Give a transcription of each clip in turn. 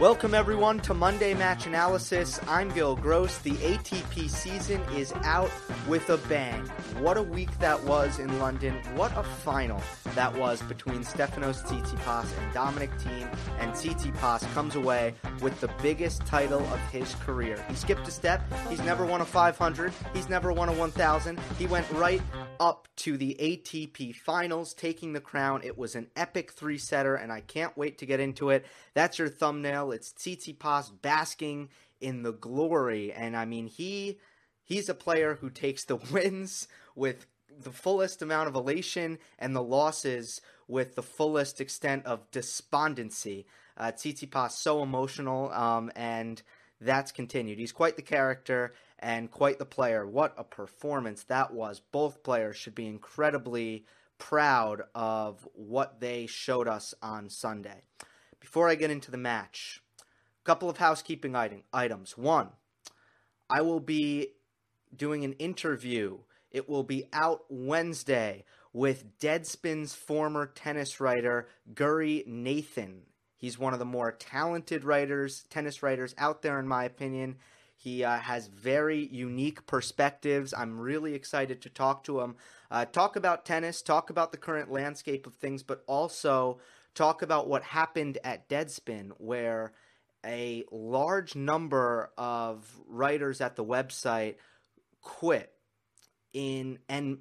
Welcome, everyone, to Monday Match Analysis. I'm Gil Gross. The ATP season is out with a bang. What a week that was in London. What a final that was between Stefanos Tsitsipas and Dominic Thiem. And Tsitsipas comes away with the biggest title of his career. He skipped a step. He's never won a 500. He's never won a 1000. He went right up to the ATP finals, taking the crown. It was an epic three setter, and I can't wait to get into it. That's your thumbnail. It's Tsitsipas basking in the glory, and I mean he he's a player who takes the wins with the fullest amount of elation and the losses with the fullest extent of despondency. Uh, Tsitsipas so emotional, um, and that's continued. He's quite the character and quite the player. What a performance that was. Both players should be incredibly proud of what they showed us on Sunday. Before I get into the match, a couple of housekeeping item, items. One, I will be doing an interview. It will be out Wednesday with Deadspin's former tennis writer, Giri Nathan. He's one of the more talented writers, tennis writers out there, in my opinion. He uh, has very unique perspectives. I'm really excited to talk to him. Uh, talk about tennis, talk about the current landscape of things, but also talk about what happened at Deadspin, where a large number of writers at the website quit in and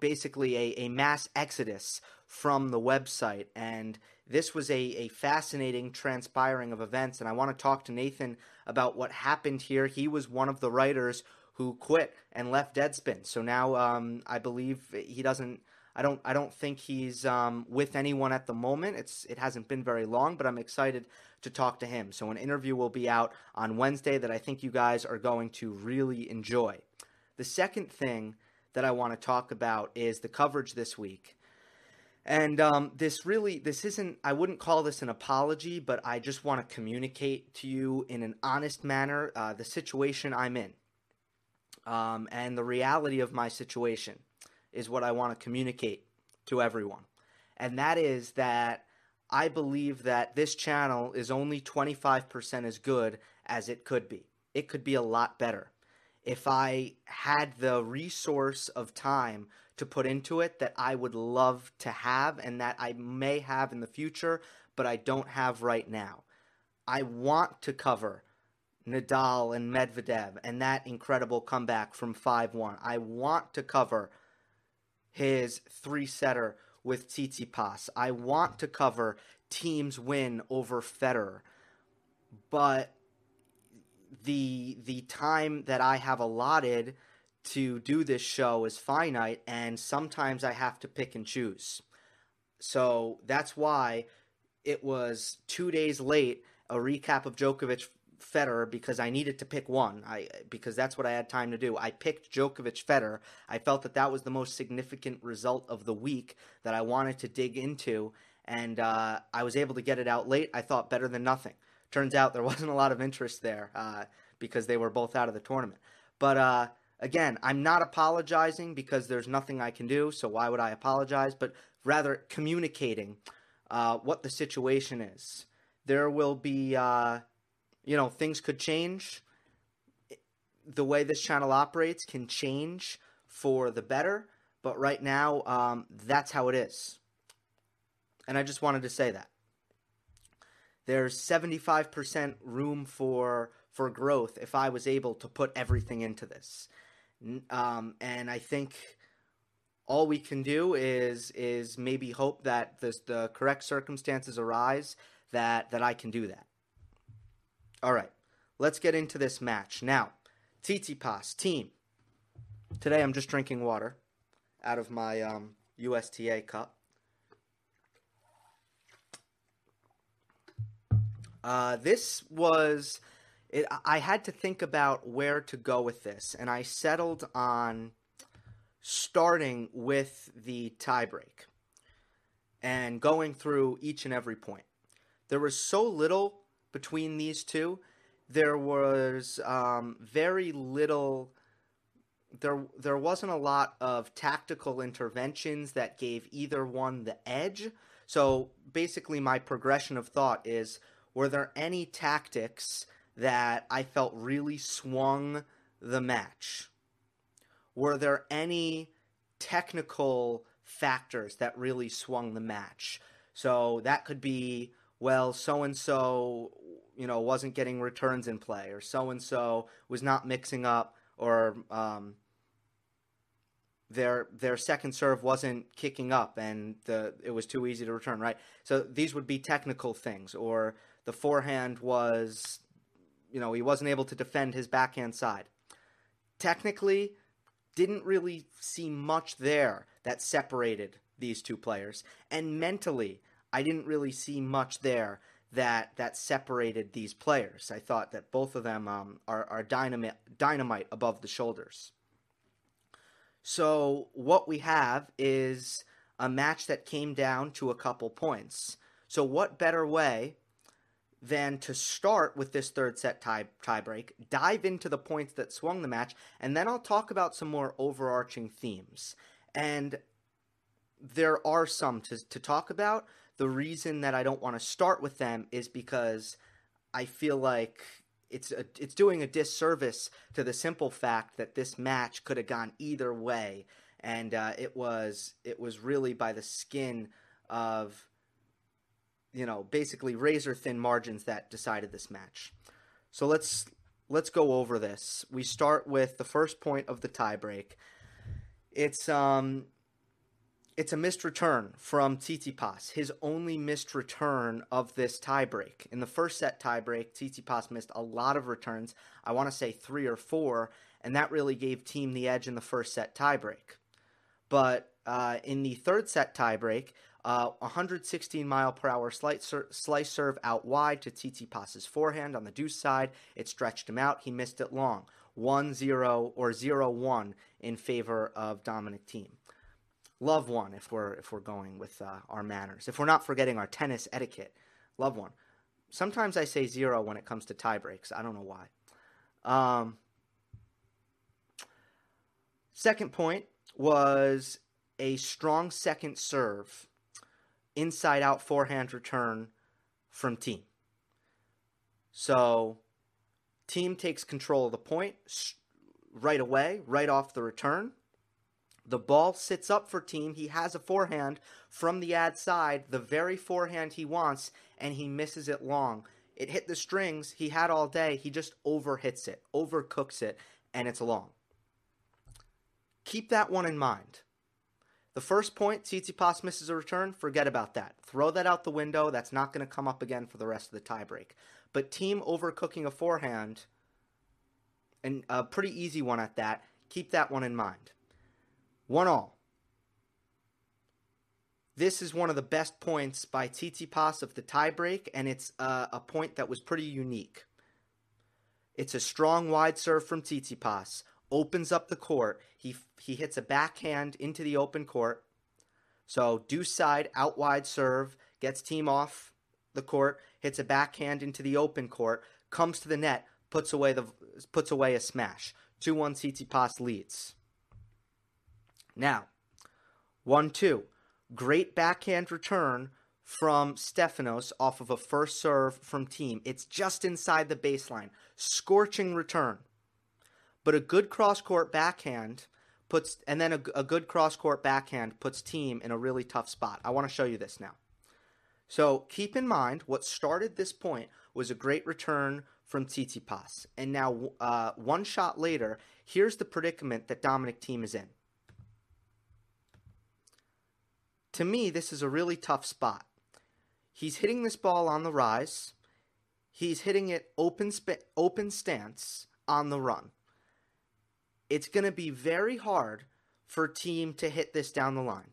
basically a, a mass exodus from the website and this was a, a fascinating transpiring of events and i want to talk to nathan about what happened here. He was one of the writers who quit and left deadspin. So now um, i believe he doesn't i don't i don't think he's um, with anyone at the moment. It's it hasn't been very long but i'm excited to talk to him. So an interview will be out on wednesday that i think you guys are going to really enjoy. The second thing that i want to talk about is the coverage this week and um, this really, this isn't, I wouldn't call this an apology, but I just want to communicate to you in an honest manner uh, the situation I'm in. Um, and the reality of my situation is what I want to communicate to everyone. And that is that I believe that this channel is only 25% as good as it could be. It could be a lot better. If I had the resource of time to put into it that I would love to have and that I may have in the future, but I don't have right now. I want to cover Nadal and Medvedev and that incredible comeback from 5 1. I want to cover his three setter with Tsitsipas. I want to cover Thiem's win over Federer. But the the time that I have allotted to do this show is finite, and sometimes I have to pick and choose. So that's why it was two days late a recap of Djokovic Federer because I needed to pick one. I because that's what I had time to do. I picked Djokovic Federer. I felt that that was the most significant result of the week that I wanted to dig into, and uh, I was able to get it out late. I thought better than nothing. Turns out there wasn't a lot of interest there uh, because they were both out of the tournament. But uh, again, I'm not apologizing because there's nothing I can do, so why would I apologize? But rather communicating uh, what the situation is. There will be, uh, you know, things could change. The way this channel operates can change for the better, but right now, um, that's how it is. And I just wanted to say that. There's 75% room for for growth if I was able to put everything into this. Um, and I think all we can do is is maybe hope that the the correct circumstances arise that that I can do that. All right, let's get into this match now. Tsitsipas Thiem. Today I'm just drinking water out of my um, USTA cup. Uh, this was it, I had to think about where to go with this, and I settled on starting with the tiebreak and going through each and every point. There was so little between these two. There was um, very little. There, there wasn't a lot of tactical interventions that gave either one the edge. So basically, my progression of thought is: were there any tactics that I felt really swung the match? Were there any technical factors that really swung the match? So that could be, well, so and so, you know, wasn't getting returns in play, or so and so was not mixing up, or um, their their second serve wasn't kicking up, and the it was too easy to return. Right. So these would be technical things, or the forehand was you know, he wasn't able to defend his backhand side. Technically, didn't really see much there that separated these two players. And mentally, I didn't really see much there that that separated these players. I thought that both of them um, are, are dynamite, dynamite above the shoulders. So what we have is a match that came down to a couple points. So what better way than to start with this third set tie tiebreak, dive into the points that swung the match, and then I'll talk about some more overarching themes. And there are some to, to talk about. The reason that I don't want to start with them is because I feel like it's a, it's doing a disservice to the simple fact that this match could have gone either way, and uh, it was it was really by the skin of you know, basically razor thin margins that decided this match. So let's let's go over this. We start with the first point of the tiebreak. It's um it's a missed return from Tsitsipas, his only missed return of this tiebreak. In the first set tiebreak, Tsitsipas missed a lot of returns. I want to say three or four, and that really gave Thiem the edge in the first set tiebreak. But uh, in the third set tiebreak, uh, 116 mile per hour slice, slice serve out wide to Tsitsipas's forehand on the deuce side. It stretched him out. He missed it long. 1 0 or 0 1 in favor of Dominic Thiem. Love one if we're if we're going with uh, our manners. If we're not forgetting our tennis etiquette. Love one. Sometimes I say zero when it comes to tie breaks. I don't know why. Um, second point was a strong second serve inside out forehand return from Thiem. So Thiem takes control of the point right away, right off the return. The ball sits up for Thiem. He has a forehand from the ad side, the very forehand he wants, and he misses it long. It hit the strings he had all day. He just overhits it, overcooks it, and it's long. Keep that one in mind. The first point, Tsitsipas misses a return, forget about that. Throw that out the window. That's not going to come up again for the rest of the tiebreak. But Thiem overcooking a forehand, and a pretty easy one at that, keep that one in mind. One all. This is one of the best points by Tsitsipas of the tiebreak, and it's uh, a point that was pretty unique. It's a strong wide serve from Tsitsipas opens up the court. He he hits a backhand into the open court. So deuce side out wide serve gets Thiem off the court, hits a backhand into the open court, comes to the net, puts away the puts away a smash. 2-1 Tsitsipas leads. Now, 1-2. Great backhand return from Stefanos off of a first serve from Thiem. It's just inside the baseline. Scorching return. But a good cross court backhand puts, and then a, a good cross court backhand puts Thiem in a really tough spot. I want to show you this now. So keep in mind, what started this point was a great return from Tsitsipas. And now, uh, one shot later, here's the predicament that Dominic Thiem is in. To me, this is a really tough spot. He's hitting this ball on the rise. He's hitting it open sp- open stance on the run. It's going to be very hard for Thiem to hit this down the line,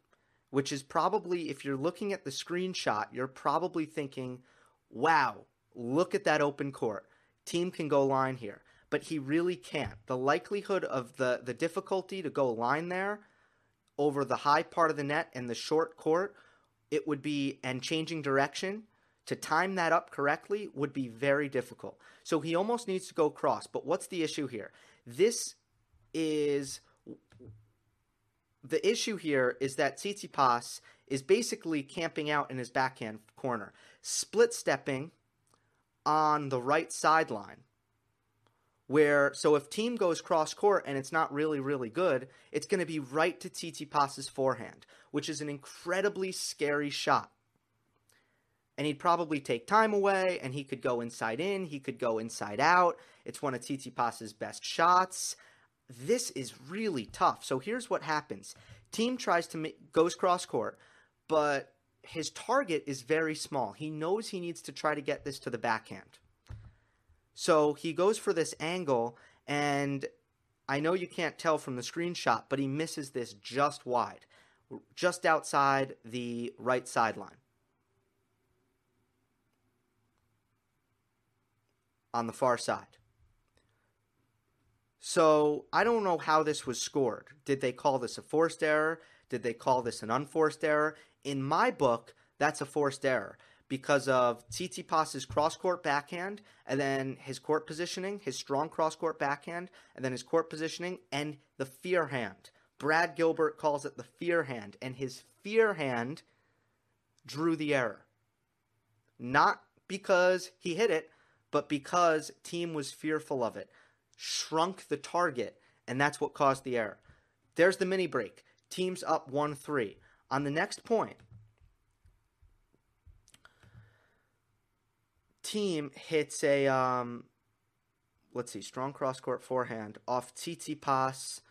which is probably if you're looking at the screenshot, you're probably thinking, "Wow, look at that open court. Thiem can go line here." But he really can't. The likelihood of the the difficulty to go line there over the high part of the net and the short court, it would be, and changing direction to time that up correctly would be very difficult. So he almost needs to go cross. But what's the issue here? This is the issue here is that Tsitsipas is basically camping out in his backhand corner, split stepping on the right sideline where so if Thiem goes cross court and it's not really really good, it's going to be right to Tsitsipas's forehand, which is an incredibly scary shot. And he'd probably take time away, and he could go inside in, he could go inside out. It's one of Tsitsipas's best shots. This is really tough. So here's what happens: Thiem tries to make, goes cross court, but his target is very small. He knows he needs to try to get this to the backhand. So he goes for this angle, and I know you can't tell from the screenshot, but he misses this just wide, just outside the right sideline. On the far side. So I don't know how this was scored. Did they call this a forced error? Did they call this an unforced error? In my book, that's a forced error because of Tsitsipas's cross-court backhand and then his court positioning, his strong cross-court backhand, and then his court positioning and the fear hand. Brad Gilbert calls it the fear hand, and his fear hand drew the error. Not because he hit it, but because Thiem was fearful of it, shrunk the target, and that's what caused the error. There's the mini break. Thiem's up 1 3. On the next point, Thiem hits a um, let's see, strong cross court forehand off Tsitsipas.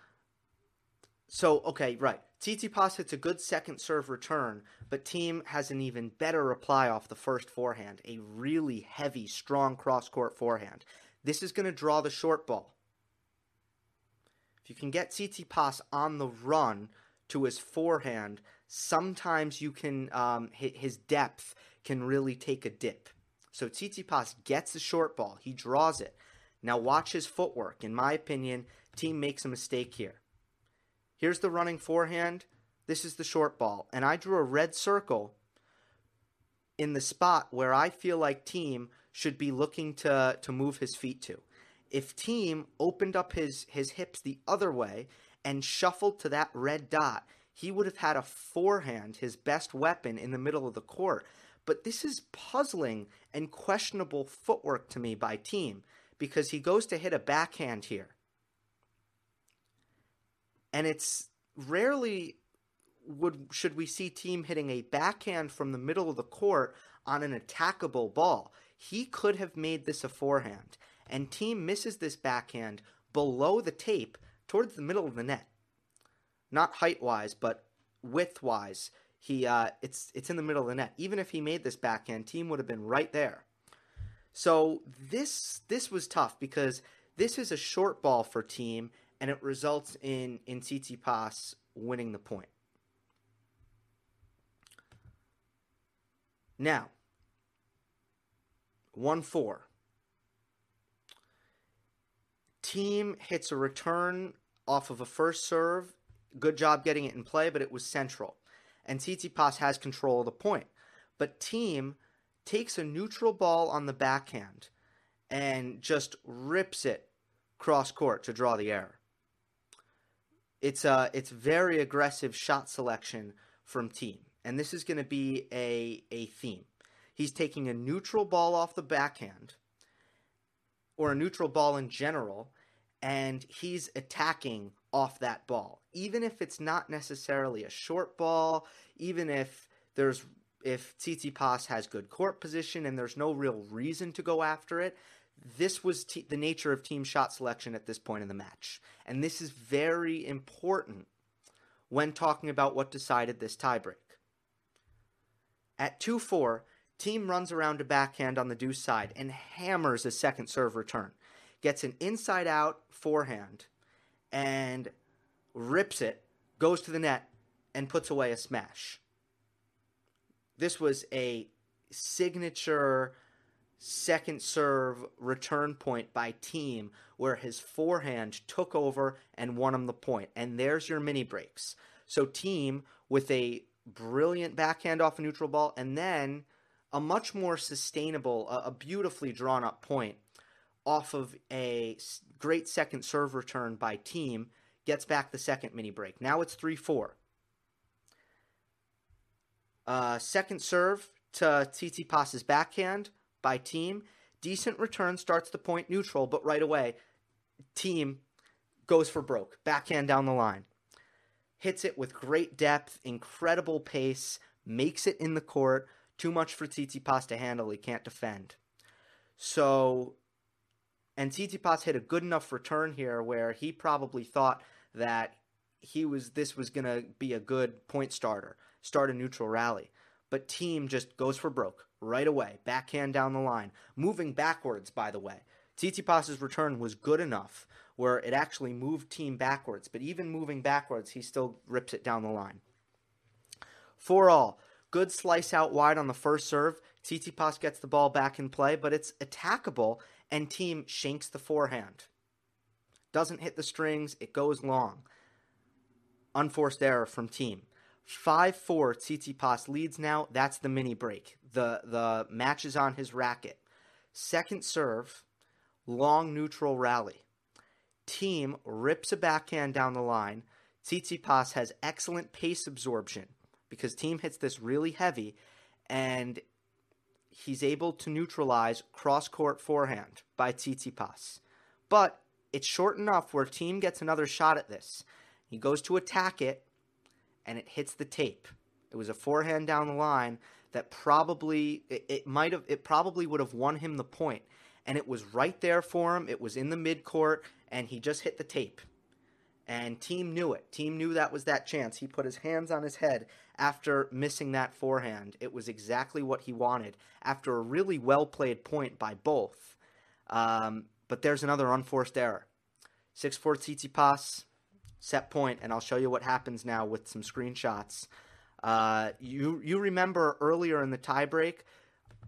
So okay, right. Tsitsipas hits a good second serve return, but Thiem has an even better reply off the first forehand, a really heavy, strong cross court forehand. This is going to draw the short ball. If you can get Tsitsipas on the run to his forehand, sometimes you can um, his depth can really take a dip. So Tsitsipas gets the short ball. He draws it. Now watch his footwork. In my opinion, Thiem makes a mistake here. Here's the running forehand. This is the short ball. And I drew a red circle in the spot where I feel like Thiem should be looking to, to move his feet to. If Thiem opened up his, his hips the other way and shuffled to that red dot, he would have had a forehand, his best weapon, in the middle of the court. But this is puzzling and questionable footwork to me by Thiem because he goes to hit a backhand here. And it's rarely would should we see Thiem hitting a backhand from the middle of the court on an attackable ball. He could have made this a forehand. And Thiem misses this backhand below the tape towards the middle of the net. Not height wise, but width wise he uh, it's it's in the middle of the net. Even if he made this backhand, Thiem would have been right there. So this this was tough because this is a short ball for Thiem, and it results in in Tsitsipas winning the point. Now, one four. Thiem hits a return off of a first serve. Good job getting it in play, but it was central and Tsitsipas has control of the point. but Thiem takes a neutral ball on the backhand and just rips it cross court to draw the error. It's a it's very aggressive shot selection from Thiem, and this is going to be a a theme. He's taking a neutral ball off the backhand, or a neutral ball in general, and he's attacking off that ball, even if it's not necessarily a short ball, even if there's if Tsitsipas has good court position and there's no real reason to go after it, this was the nature of Thiem shot selection at this point in the match. And this is very important when talking about what decided this tiebreak. At 2 4, Thiem runs around a backhand on the deuce side and hammers a second serve return. Gets an inside out forehand and rips it, goes to the net, and puts away a smash. This was a signature second serve return point by Thiem where his forehand took over and won him the point. And there's your mini breaks. So Thiem with a brilliant backhand off a neutral ball and then a much more sustainable, a, beautifully drawn up point off of a great second serve return by Thiem, gets back the second mini break. Now it's 3 4. Uh, second serve to Tsitsipas's backhand by Thiem. Decent return starts the point neutral, but right away, Thiem goes for broke. Backhand down the line. Hits it with great depth, incredible pace, makes it in the court. Too much for Tsitsipas to handle. He can't defend. So, and Tsitsipas hit a good enough return here where he probably thought that he was this was going to be a good point starter, start a neutral rally. But Thiem just goes for broke right away, backhand down the line, moving backwards, by the way. Tsitsipas's return was good enough where it actually moved Thiem backwards, but even moving backwards, he still rips it down the line. For all, good slice out wide on the first serve. Tsitsipas gets the ball back in play, but it's attackable, and Thiem shanks the forehand. Doesn't hit the strings, it goes long. Unforced error from Thiem. 5 4, Tsitsipas leads now. That's the mini break. The, the match is on his racket. Second serve, long neutral rally. Thiem rips a backhand down the line. Tsitsipas has excellent pace absorption because Thiem hits this really heavy and he's able to neutralize cross court forehand by Tsitsipas. But it's short enough where Thiem gets another shot at this. He goes to attack it and it hits the tape. It was a forehand down the line that probably it, it might have it probably would have won him the. And it was right there for him. It was in the midcourt, and he just hit the tape. And Thiem knew it. Thiem knew that was that chance. He put his hands on his head after missing that forehand. It was exactly what he wanted after a really well played point by both. Um, but there's another unforced error. 6 4 Tsitsipas, set point, and I'll show you what happens now with some screenshots. Uh, you you remember earlier in the tiebreak,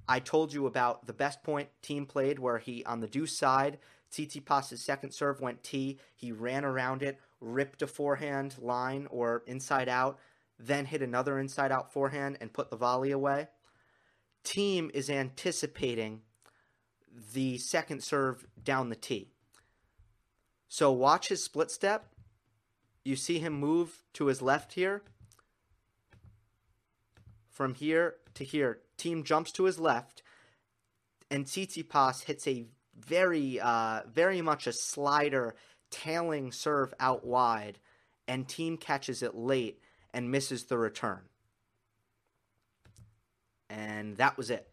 I told you about the best point Thiem played, where he on the deuce side, Tsitsipas's second serve went T. He ran around it, ripped a forehand line or inside out, then hit another inside out forehand and put the volley away. Thiem is anticipating the second serve down the tee. So watch his split step you see him move to his left here. From here to here, Thiem jumps to his left, and Tsitsipas hits a very, uh, very much a slider, tailing serve out wide, and Thiem catches it late and misses the return. And that was it.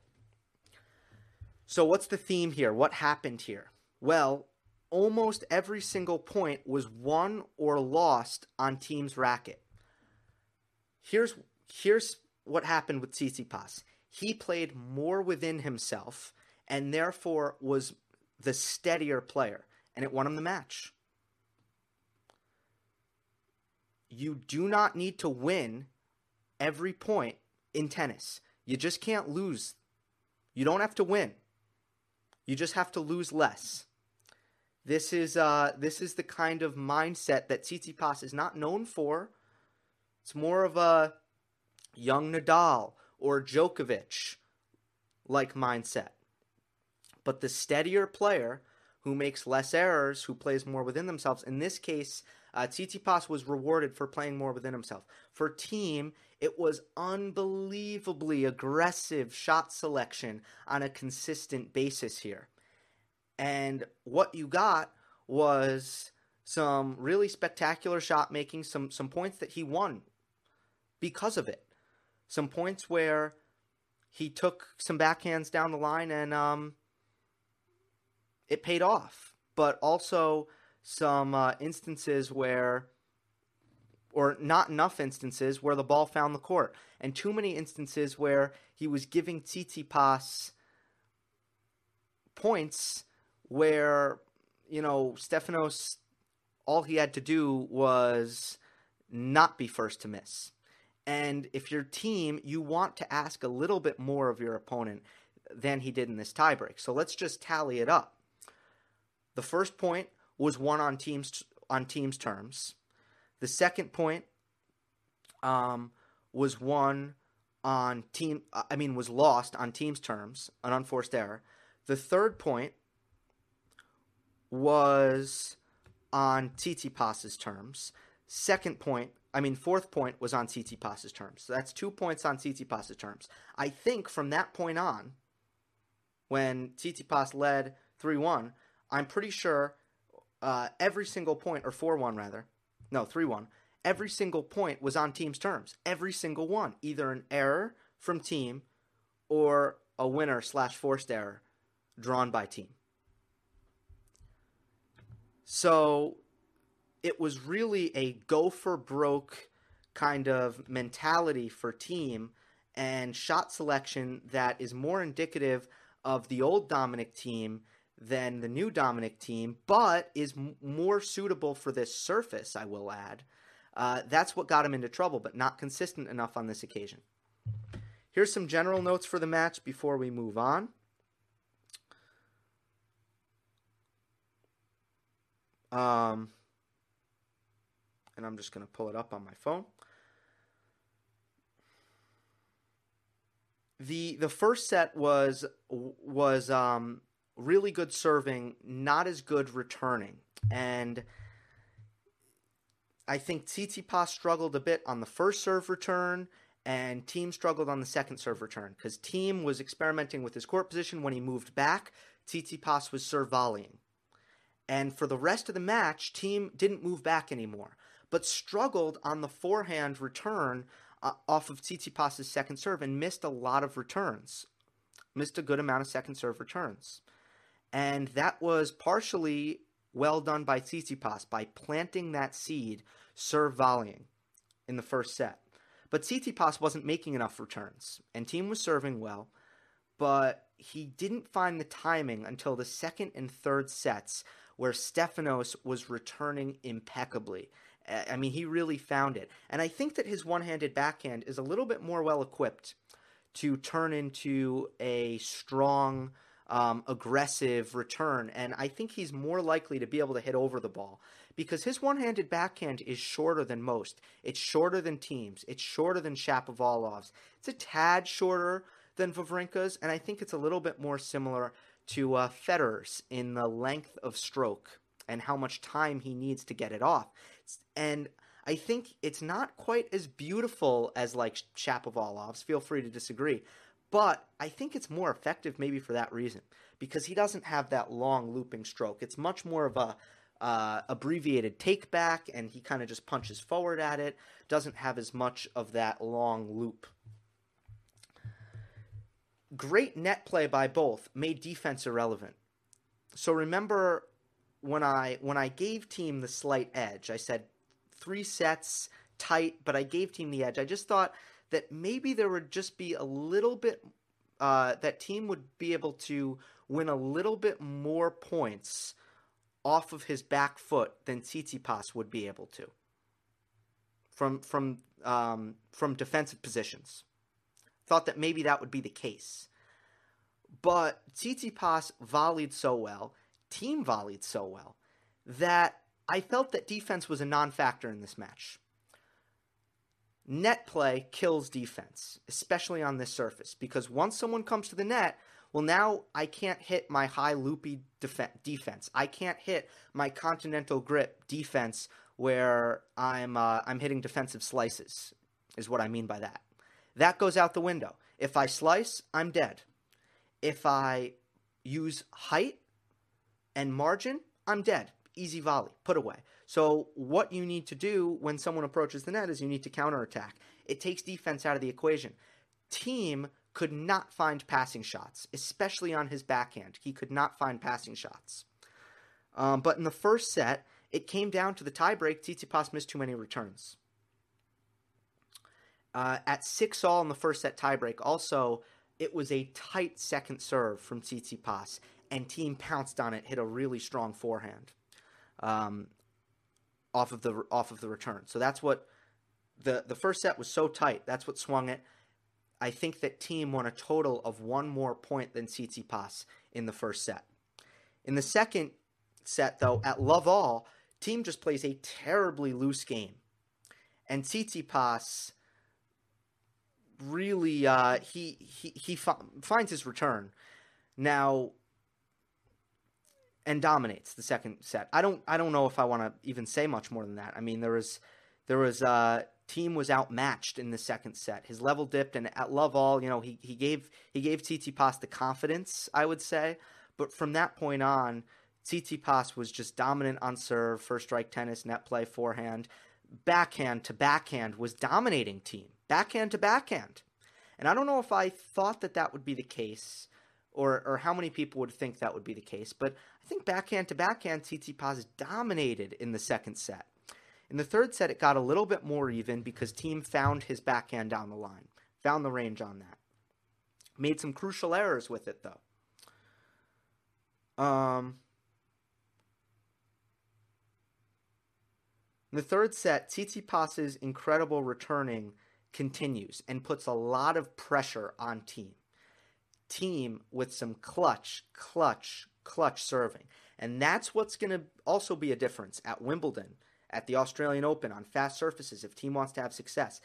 So, what's the theme here? What happened here? Well, almost every single point was won or lost on Thiem's racket. Here's here's what happened with Tsitsipas. He played more within himself and therefore was the steadier player, and it won him the match. You do not need to win every point in tennis. You just can't lose. You don't have to win. You just have to lose less. This is uh, this is the kind of mindset that Tsitsipas is not known for. It's more of a young Nadal or Djokovic like mindset. But the steadier player who makes less errors, who plays more within themselves, in this case, uh, Tsitsipas was rewarded for playing more within himself. For Thiem, it was unbelievably aggressive shot selection on a consistent basis here. And what you got was some really spectacular shot making, some some points that he won because of it. Some points where he took some backhands down the line and um, it paid off. But also some uh, instances where, or not enough instances where the ball found the court, and too many instances where he was giving Tsitsipas points where you know Stefanos, all he had to do was not be first to miss. And if your Thiem, you want to ask a little bit more of your opponent than he did in this tiebreak. So let's just tally it up. The first point was won on Thiem's on Thiem's terms. The second point um, was won on Thiem. I mean, was lost on Thiem's terms, an unforced error. The third point was on Tsitsipas's terms. Second point, I mean, fourth point was on Tsitsipas's terms. So that's two points on Tsitsipas's terms. I think from that point on, when Tsitsipas led 3 1, I'm pretty sure uh, every single point, or 4 1 rather, no, 3 1, every single point was on Thiem's terms. Every single one. Either an error from Thiem or a winner slash forced error drawn by Thiem. So it was really a go for broke kind of mentality for Thiem and shot selection that is more indicative of the old Dominic Thiem than the new Dominic Thiem, but is m- more suitable for this surface, I will add. Uh, that's what got him into trouble, but not consistent enough on this occasion. Here's some general notes for the match before we move on. Um, and I'm just going to pull it up on my phone. The the first set was was um, really good serving, not as good returning. And I think Tsitsipas struggled a bit on the first serve return, and Thiem struggled on the second serve return because Thiem was experimenting with his court position when he moved back. Tsitsipas was serve volleying. And for the rest of the match, Thiem didn't move back anymore, but struggled on the forehand return uh, off of Tsitsipas's second serve and missed a lot of returns. Missed a good amount of second serve returns. And that was partially well done by Tsitsipas by planting that seed, serve volleying in the first set. But Tsitsipas wasn't making enough returns, and Thiem was serving well, but he didn't find the timing until the second and third sets where Stefanos was returning impeccably. I mean, he really found it. And I think that his one handed backhand is a little bit more well equipped to turn into a strong um, aggressive return, and I think he's more likely to be able to hit over the ball because his one-handed backhand is shorter than most. It's shorter than Thiem's, It's shorter than Shapovalov's. It's a tad shorter than Wawrinka's, and I think it's a little bit more similar to uh, Federer's in the length of stroke and how much time he needs to get it off. And I think it's not quite as beautiful as like Shapovalov's. Feel free to disagree, but I think it's more effective maybe for that reason because he doesn't have that long looping stroke. It's much more of a uh, abbreviated take back, and he kind of just punches forward at it. Doesn't have as much of that long loop. Great net play by both made defense irrelevant. So remember when I when I gave Thiem the slight edge, I said three sets tight, but I gave Thiem the edge. I just thought that maybe there would just be a little bit uh, that Thiem would be able to win a little bit more points off of his back foot than Tsitsipas would be able to from from um, from defensive positions. Thought that maybe that would be the case, but Tsitsipas volleyed so well, Thiem volleyed so well that I felt that defense was a non-factor in this match net play kills defense, especially on this surface, because once someone comes to the net, well, now I can't hit my high loopy def- defense. I can't hit my continental grip defense where I'm uh, I'm hitting defensive slices. Is what I mean by that. That goes out the window. If I slice, I'm dead. If I use height and margin, I'm dead. Easy volley, put away. So what you need to do when someone approaches the net is you need to counterattack. It takes defense out of the equation. Thiem could not find passing shots, especially on his backhand. He could not find passing shots. Um, but in the first set, it came down to the tiebreak. Tsitsipas missed too many returns. Uh, at six all in the first set tiebreak, also it was a tight second serve from Tsitsipas, and Thiem pounced on it, hit a really strong forehand um, off of the off of the return. So that's what the the first set was so tight. That's what swung it. I think that Thiem won a total of one more point than Tsitsipas in the first set. In the second set, though, at Love All, Thiem just plays a terribly loose game, and Tsitsipas really uh, he he he finds his return now and dominates the second set. I don't I don't know if I want to even say much more than that. I mean, there was there was uh, Thiem was outmatched in the second set. His level dipped, and at love all, you know, he, he gave he gave Tsitsipas the confidence, I would say. But from that point on, Tsitsipas was just dominant on serve, first strike tennis, net play, forehand, backhand to backhand was dominating Thiem. backhand to backhand. And I don't know if I thought that that would be the case, or or how many people would think that would be the case. But think backhand to backhand, Tsitsipas dominated in the second set. In the third set, it got a little bit more even because Thiem found his backhand down the line, found the range on that. Made some crucial errors with it, though. Um, in the third set, Tsitsipas's incredible returning continues and puts a lot of pressure on Thiem. Thiem with some clutch, clutch, clutch serving. And that's what's going to also be a difference at Wimbledon at the Australian Open on fast surfaces if Thiem wants to have success.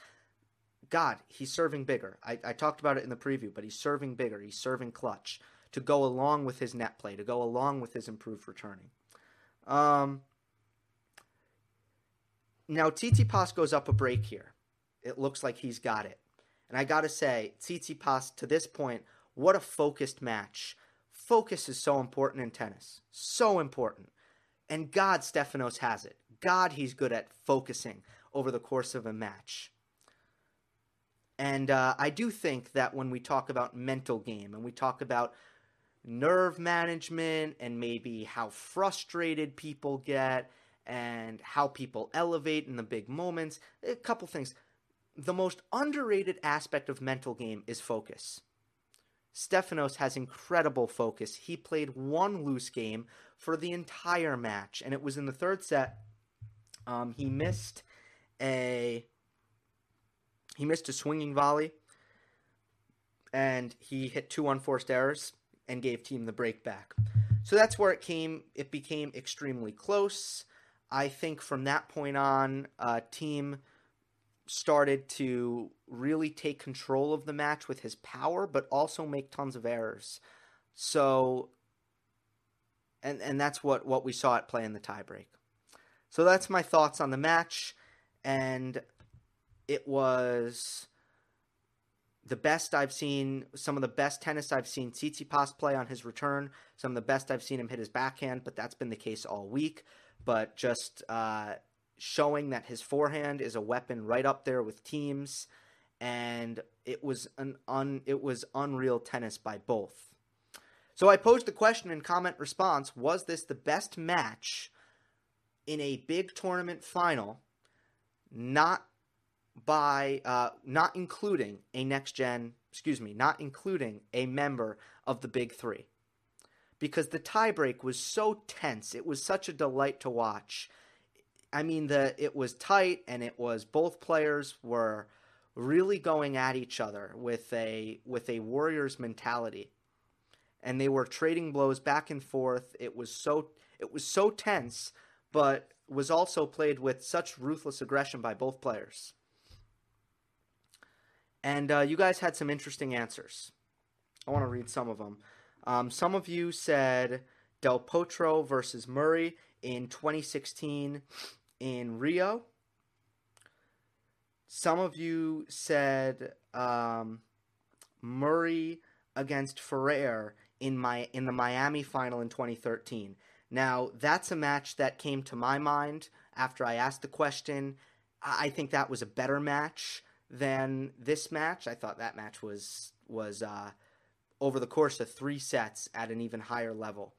God, he's serving bigger. I, I talked about it in the preview, but he's serving bigger. He's serving clutch to go along with his net play, to go along with his improved returning. Um, now, Tsitsipas goes up a break here. It looks like he's got it. And I got to say, Tsitsipas, to this point, what a focused match. Focus is so important in tennis. So important. And God, Stefanos has it. God, he's good at focusing over the course of a match. And uh, I do think that when we talk about mental game and we talk about nerve management and maybe how frustrated people get and how people elevate in the big moments, a couple things. The most underrated aspect of mental game is focus. Stefanos has incredible focus. He played one loose game for the entire match, and it was in the third set um, he missed a he missed a swinging volley, and he hit two unforced errors and gave Thiem the break back. So that's where it came. It became extremely close. I think from that point on, uh, Thiem started to really take control of the match with his power, but also make tons of errors. So, and and that's what what we saw at play in the tiebreak. So that's my thoughts on the match, and it was the best I've seen, some of the best tennis I've seen Tsitsipas play on his return, some of the best I've seen him hit his backhand, but that's been the case all week. But just uh, showing that his forehand is a weapon right up there with Thiem's, and it was an un, it was unreal tennis by both. So I posed the question in comment response: Was this the best match in a big tournament final, not by uh, not including a next gen, excuse me, not including a member of the big three, because the tiebreak was so tense. It was such a delight to watch. I mean, the it was tight, and it was both players were really going at each other with a with a warrior's mentality, and they were trading blows back and forth. It was so it was so tense but was also played with such ruthless aggression by both players. And uh, you guys had some interesting answers. I want to read some of them. Um, some of you said Del Potro versus Murray in 2016 in Rio. Some of you said um, Murray against Ferrer in my in the Miami final in 2013. Now that's a match that came to my mind after I asked the question. I think that was a better match than this match. I thought that match was was uh, over the course of three sets at an even higher level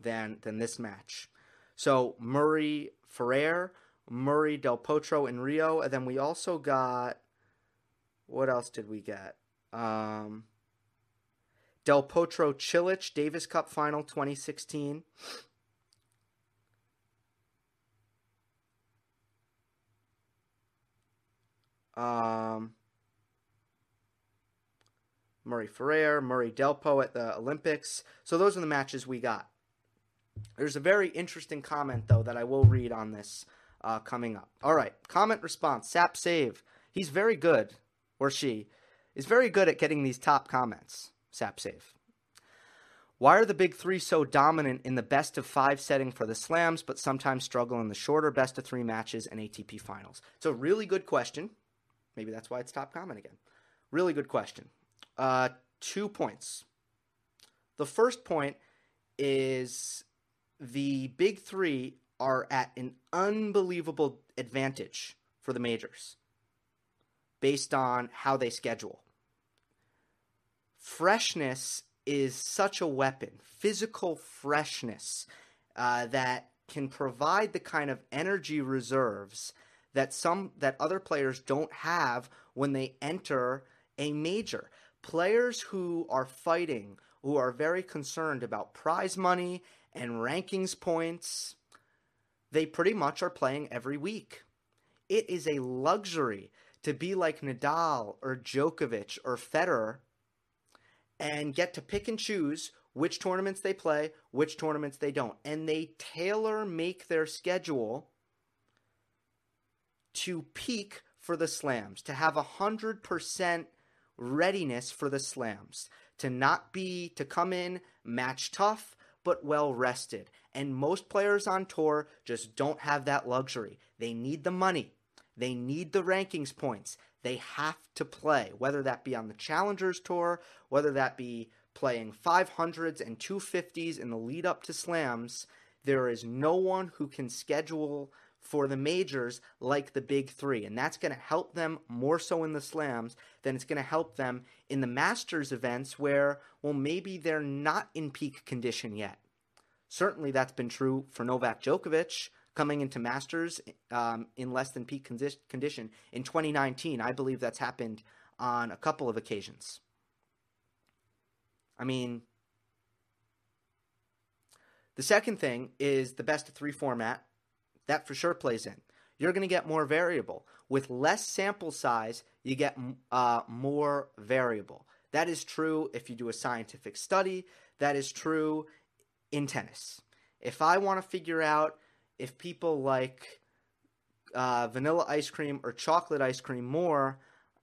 than than this match. So Murray Ferrer, Murray Del Potro in Rio, and then we also got what else did we get? Um, Del Potro Cilic Davis Cup Final 2016. Um, Murray Ferrer, Murray Delpo at the Olympics. So those are the matches we got. There's a very interesting comment, though, that I will read on this uh, coming up. All right, comment response. Sap Save. He's very good, or she is very good at getting these top comments. Sap Save. Why are the big three so dominant in the best of five setting for the slams, but sometimes struggle in the shorter best of three matches and ATP finals? It's a really good question. Maybe that's why it's top comment again. Really good question. Uh, two points. The first point is the big three are at an unbelievable advantage for the majors based on how they schedule. Freshness is such a weapon, physical freshness, uh, that can provide the kind of energy reserves that some that other players don't have when they enter a major. Players who are fighting, who are very concerned about prize money and rankings points, they pretty much are playing every week. It is a luxury to be like Nadal or Djokovic or Federer and get to pick and choose which tournaments they play, which tournaments they don't. And they tailor make their schedule to peak for the slams, to have a 100% readiness for the slams, to not be, to come in match tough, but well rested. And most players on tour just don't have that luxury. They need the money, they need the rankings points. They have to play, whether that be on the Challengers Tour, whether that be playing 500s and 250s in the lead up to slams. There is no one who can schedule for the majors like the big three. And that's going to help them more so in the slams than it's going to help them in the Masters events where, well, maybe they're not in peak condition yet. Certainly that's been true for Novak Djokovic coming into Masters um, in less than peak condi- condition in 2019. I believe that's happened on a couple of occasions. I mean, the second thing is the best of three format that for sure plays in. You're going to get more variable. With less sample size, you get uh, more variable. That is true if you do a scientific study. That is true in tennis. If I want to figure out if people like uh, vanilla ice cream or chocolate ice cream more,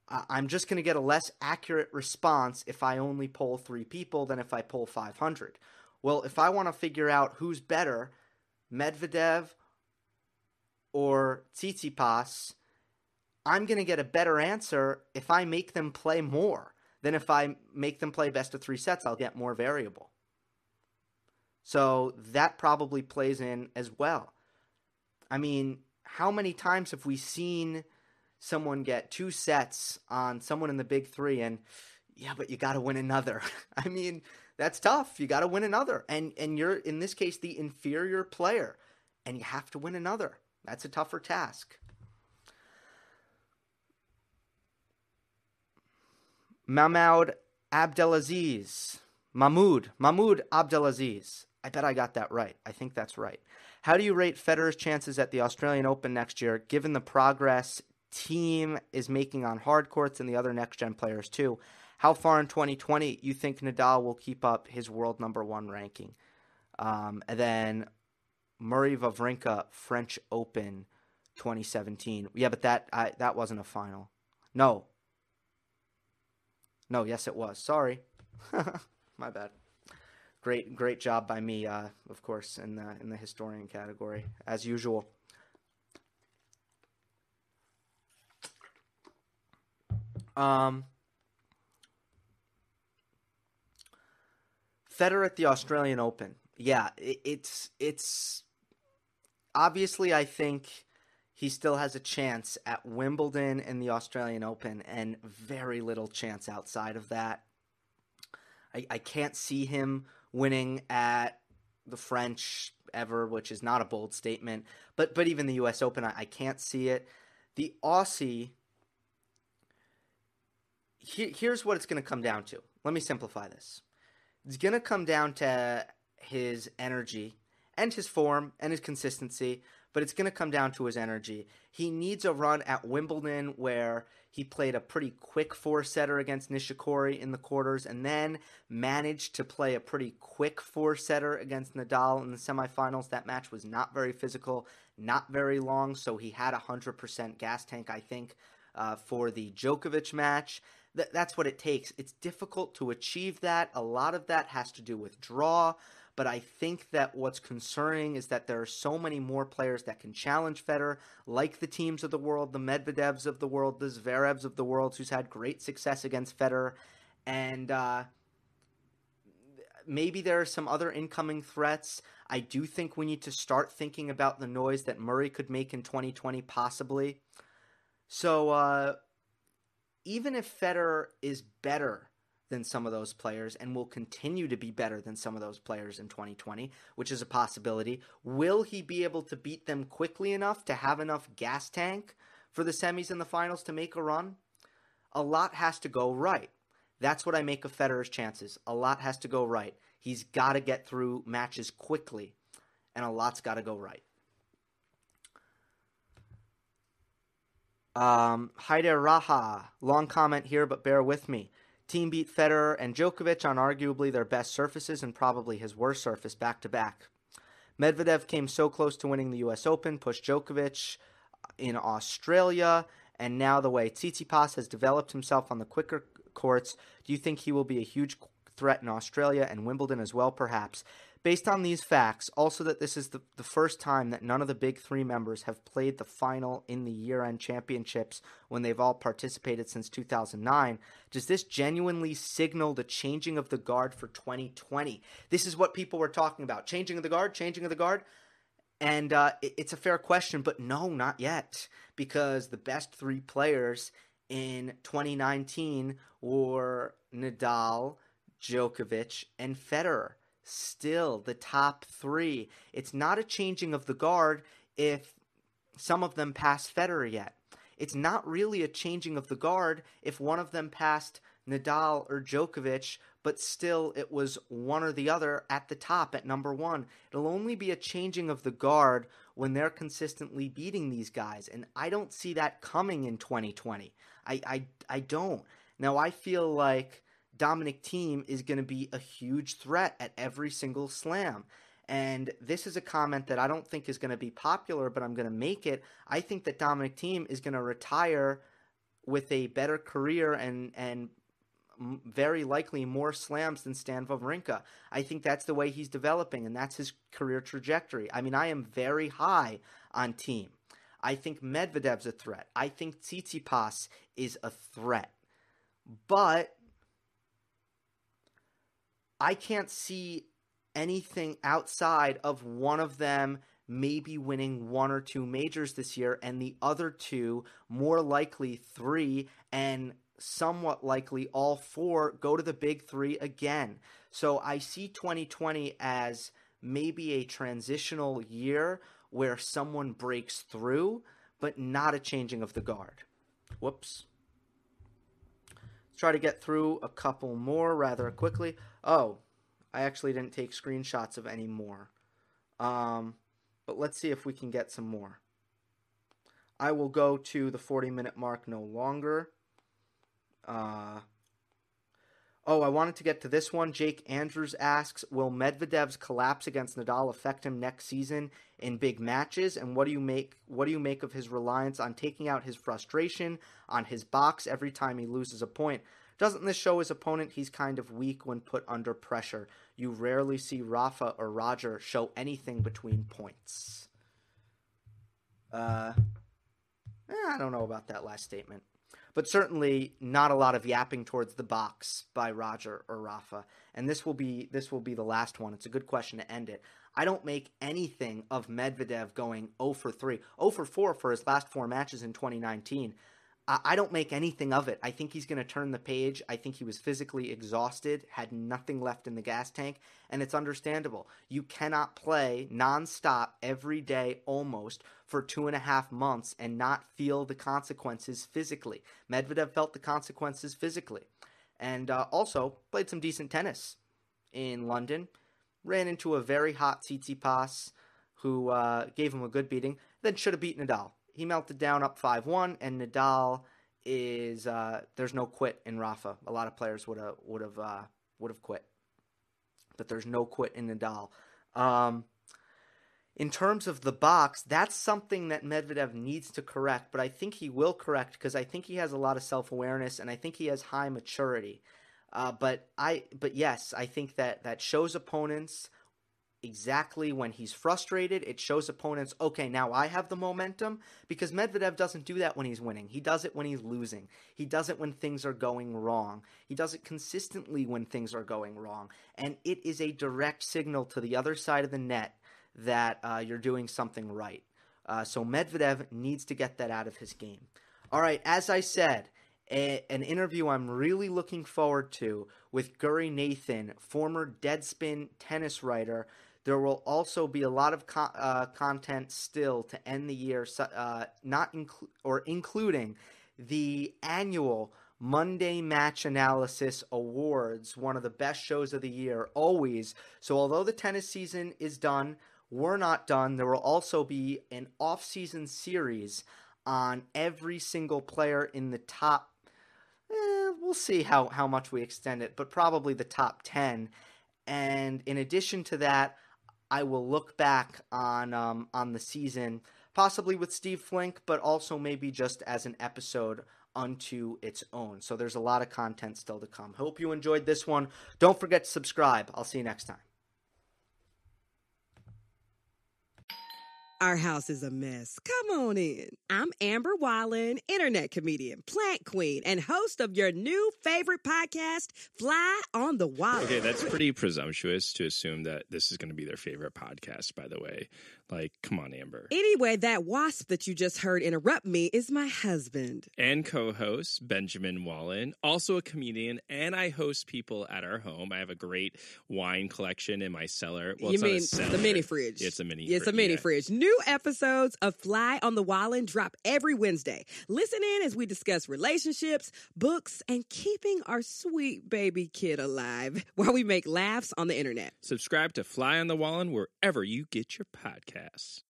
I'm just going to get a less accurate response if I only poll three people than if I poll 500. Well, if I want to figure out who's better, Medvedev or Tsitsipas, I'm going to get a better answer if I make them play more than if I make them play best of three sets. I'll get more variable. So that probably plays in as well. I mean, how many times have we seen someone get two sets on someone in the big three and yeah, but you got to win another. I mean, that's tough. You got to win another. And and you're in this case the inferior player and you have to win another. That's a tougher task. Mahmoud Abdelaziz. Mahmoud. Mahmoud Abdelaziz. I bet I got that right. I think that's right. How do you rate Federer's chances at the Australian Open next year, given the progress Thiem is making on hard courts and the other next gen players too? How far in 2020 you think Nadal will keep up his world number one ranking? Um, and then Murray Wawrinka French Open 2017. Yeah, but that I, that wasn't a final. No. No, yes, it was. Sorry. My bad. Great, great job by me, uh, of course, in the in the historian category, as usual. Um, Federer at the Australian Open. Yeah, it, it's it's obviously I think he still has a chance at Wimbledon and the Australian Open, and very little chance outside of that. I, I can't see him winning at the French ever, which is not a bold statement. But but even the U.S. Open, I, I can't see it. The Aussie. He, here's what it's going to come down to. Let me simplify this. It's going to come down to his energy and his form and his consistency, but it's going to come down to his energy. He needs a run at Wimbledon where he played a pretty quick four setter against Nishikori in the quarters and then managed to play a pretty quick four setter against Nadal in the semifinals. That match was not very physical, not very long, so he had a 100% gas tank, I think, uh, for the Djokovic match. Th- that's what it takes. It's difficult to achieve that. A lot of that has to do with draw. But I think that what's concerning is that there are so many more players that can challenge Federer, like the Thiems of the world, the Medvedevs of the world, the Zverevs of the world, who's had great success against Federer. And uh, maybe there are some other incoming threats. I do think we need to start thinking about the noise that Murray could make in 2020, possibly. So uh, even if Federer is better than some of those players and will continue to be better than some of those players in 2020, which is a possibility. Will he be able to beat them quickly enough to have enough gas tank for the semis and the finals to make a run? A lot has to go right. That's what I make of Federer's chances. A lot has to go right. He's got to get through matches quickly, and a lot's got to go right. Um, Haider Raha, long comment here, but bear with me. Thiem beat Federer and Djokovic on arguably their best surfaces and probably his worst surface back to back. Medvedev came so close to winning the US Open, pushed Djokovic in Australia, and now the way Tsitsipas has developed himself on the quicker courts, do you think he will be a huge threat in Australia and Wimbledon as well, perhaps? Based on these facts, also that this is the, the first time that none of the big three members have played the final in the year end championships when they've all participated since 2009, does this genuinely signal the changing of the guard for 2020? This is what people were talking about changing of the guard, changing of the guard. And uh, it, it's a fair question, but no, not yet, because the best three players in 2019 were Nadal, Djokovic, and Federer still the top three. It's not a changing of the guard if some of them pass Federer yet. It's not really a changing of the guard if one of them passed Nadal or Djokovic, but still it was one or the other at the top at number one. It'll only be a changing of the guard when they're consistently beating these guys, and I don't see that coming in 2020. I I, I don't. Now I feel like Dominic Thiem is going to be a huge threat at every single slam. And this is a comment that I don't think is going to be popular, but I'm going to make it. I think that Dominic Thiem is going to retire with a better career and and very likely more slams than Stan Wawrinka. I think that's the way he's developing, and that's his career trajectory. I mean, I am very high on Thiem. I think Medvedev's a threat. I think Tsitsipas is a threat. But I can't see anything outside of one of them maybe winning one or two majors this year, and the other two, more likely three, and somewhat likely all four, go to the big three again. So I see 2020 as maybe a transitional year where someone breaks through, but not a changing of the guard. Whoops. Try to get through a couple more rather quickly. Oh, I actually didn't take screenshots of any more. Um, but let's see if we can get some more. I will go to the 40 minute mark no longer. Uh, oh, I wanted to get to this one. Jake Andrews asks Will Medvedev's collapse against Nadal affect him next season in big matches? And what do you make what do you make of his reliance on taking out his frustration on his box every time he loses a point? Doesn't this show his opponent he's kind of weak when put under pressure? You rarely see Rafa or Roger show anything between points. Uh, eh, I don't know about that last statement. But certainly not a lot of yapping towards the box by Roger or Rafa. And this will be this will be the last one. It's a good question to end it. I don't make anything of Medvedev going 0 for 3, 0 for 4 for his last four matches in 2019. I don't make anything of it. I think he's going to turn the page. I think he was physically exhausted, had nothing left in the gas tank, and it's understandable. You cannot play nonstop every day almost for two and a half months and not feel the consequences physically. Medvedev felt the consequences physically. And uh, also played some decent tennis in London. Ran into a very hot Tsitsipas who uh, gave him a good beating, then should have beat Nadal he melted down up 5-1 and Nadal is uh, there's no quit in Rafa. A lot of players would have would have uh, would have quit. But there's no quit in Nadal. Um, in terms of the box, that's something that Medvedev needs to correct, but I think he will correct because I think he has a lot of self-awareness and I think he has high maturity. Uh, but I, but yes, I think that that shows opponents exactly when he's frustrated. It shows opponents, okay, now I have the momentum because Medvedev doesn't do that when he's winning. He does it when he's losing. He does it when things are going wrong. He does it consistently when things are going wrong. And it is a direct signal to the other side of the net that uh, you're doing something right. Uh, so Medvedev needs to get that out of his game. All right, as I said, a, an interview I'm really looking forward to with Giri Nathan, former Deadspin tennis writer there will also be a lot of co- uh, content still to end the year, uh, not or including the annual Monday Match Analysis Awards, one of the best shows of the year, always. So, although the tennis season is done, we're not done. There will also be an off-season series on every single player in the top. Eh, we'll see how how much we extend it, but probably the top ten. And in addition to that, I will look back on um, on the season, possibly with Steve Flink, but also maybe just as an episode unto its own. So there's a lot of content still to come. Hope you enjoyed this one. Don't forget to subscribe. I'll see you next time. Our house is a mess. Come on in. I'm Amber Wallen, internet comedian, plant queen, and host of your new favorite podcast, Fly on the Wall. Okay, that's pretty presumptuous to assume that this is going to be their favorite podcast, by the way. Like, come on, Amber. Anyway, that wasp that you just heard interrupt me is my husband. And co host, Benjamin Wallen, also a comedian, and I host people at our home. I have a great wine collection in my cellar. Well, you mean the mini fridge? It's a mini fridge. It's a mini yeah. fridge. New episodes of Fly on the Wallen drop every Wednesday. Listen in as we discuss relationships, books, and keeping our sweet baby kid alive while we make laughs on the internet. Subscribe to Fly on the Wallen wherever you get your podcast podcasts.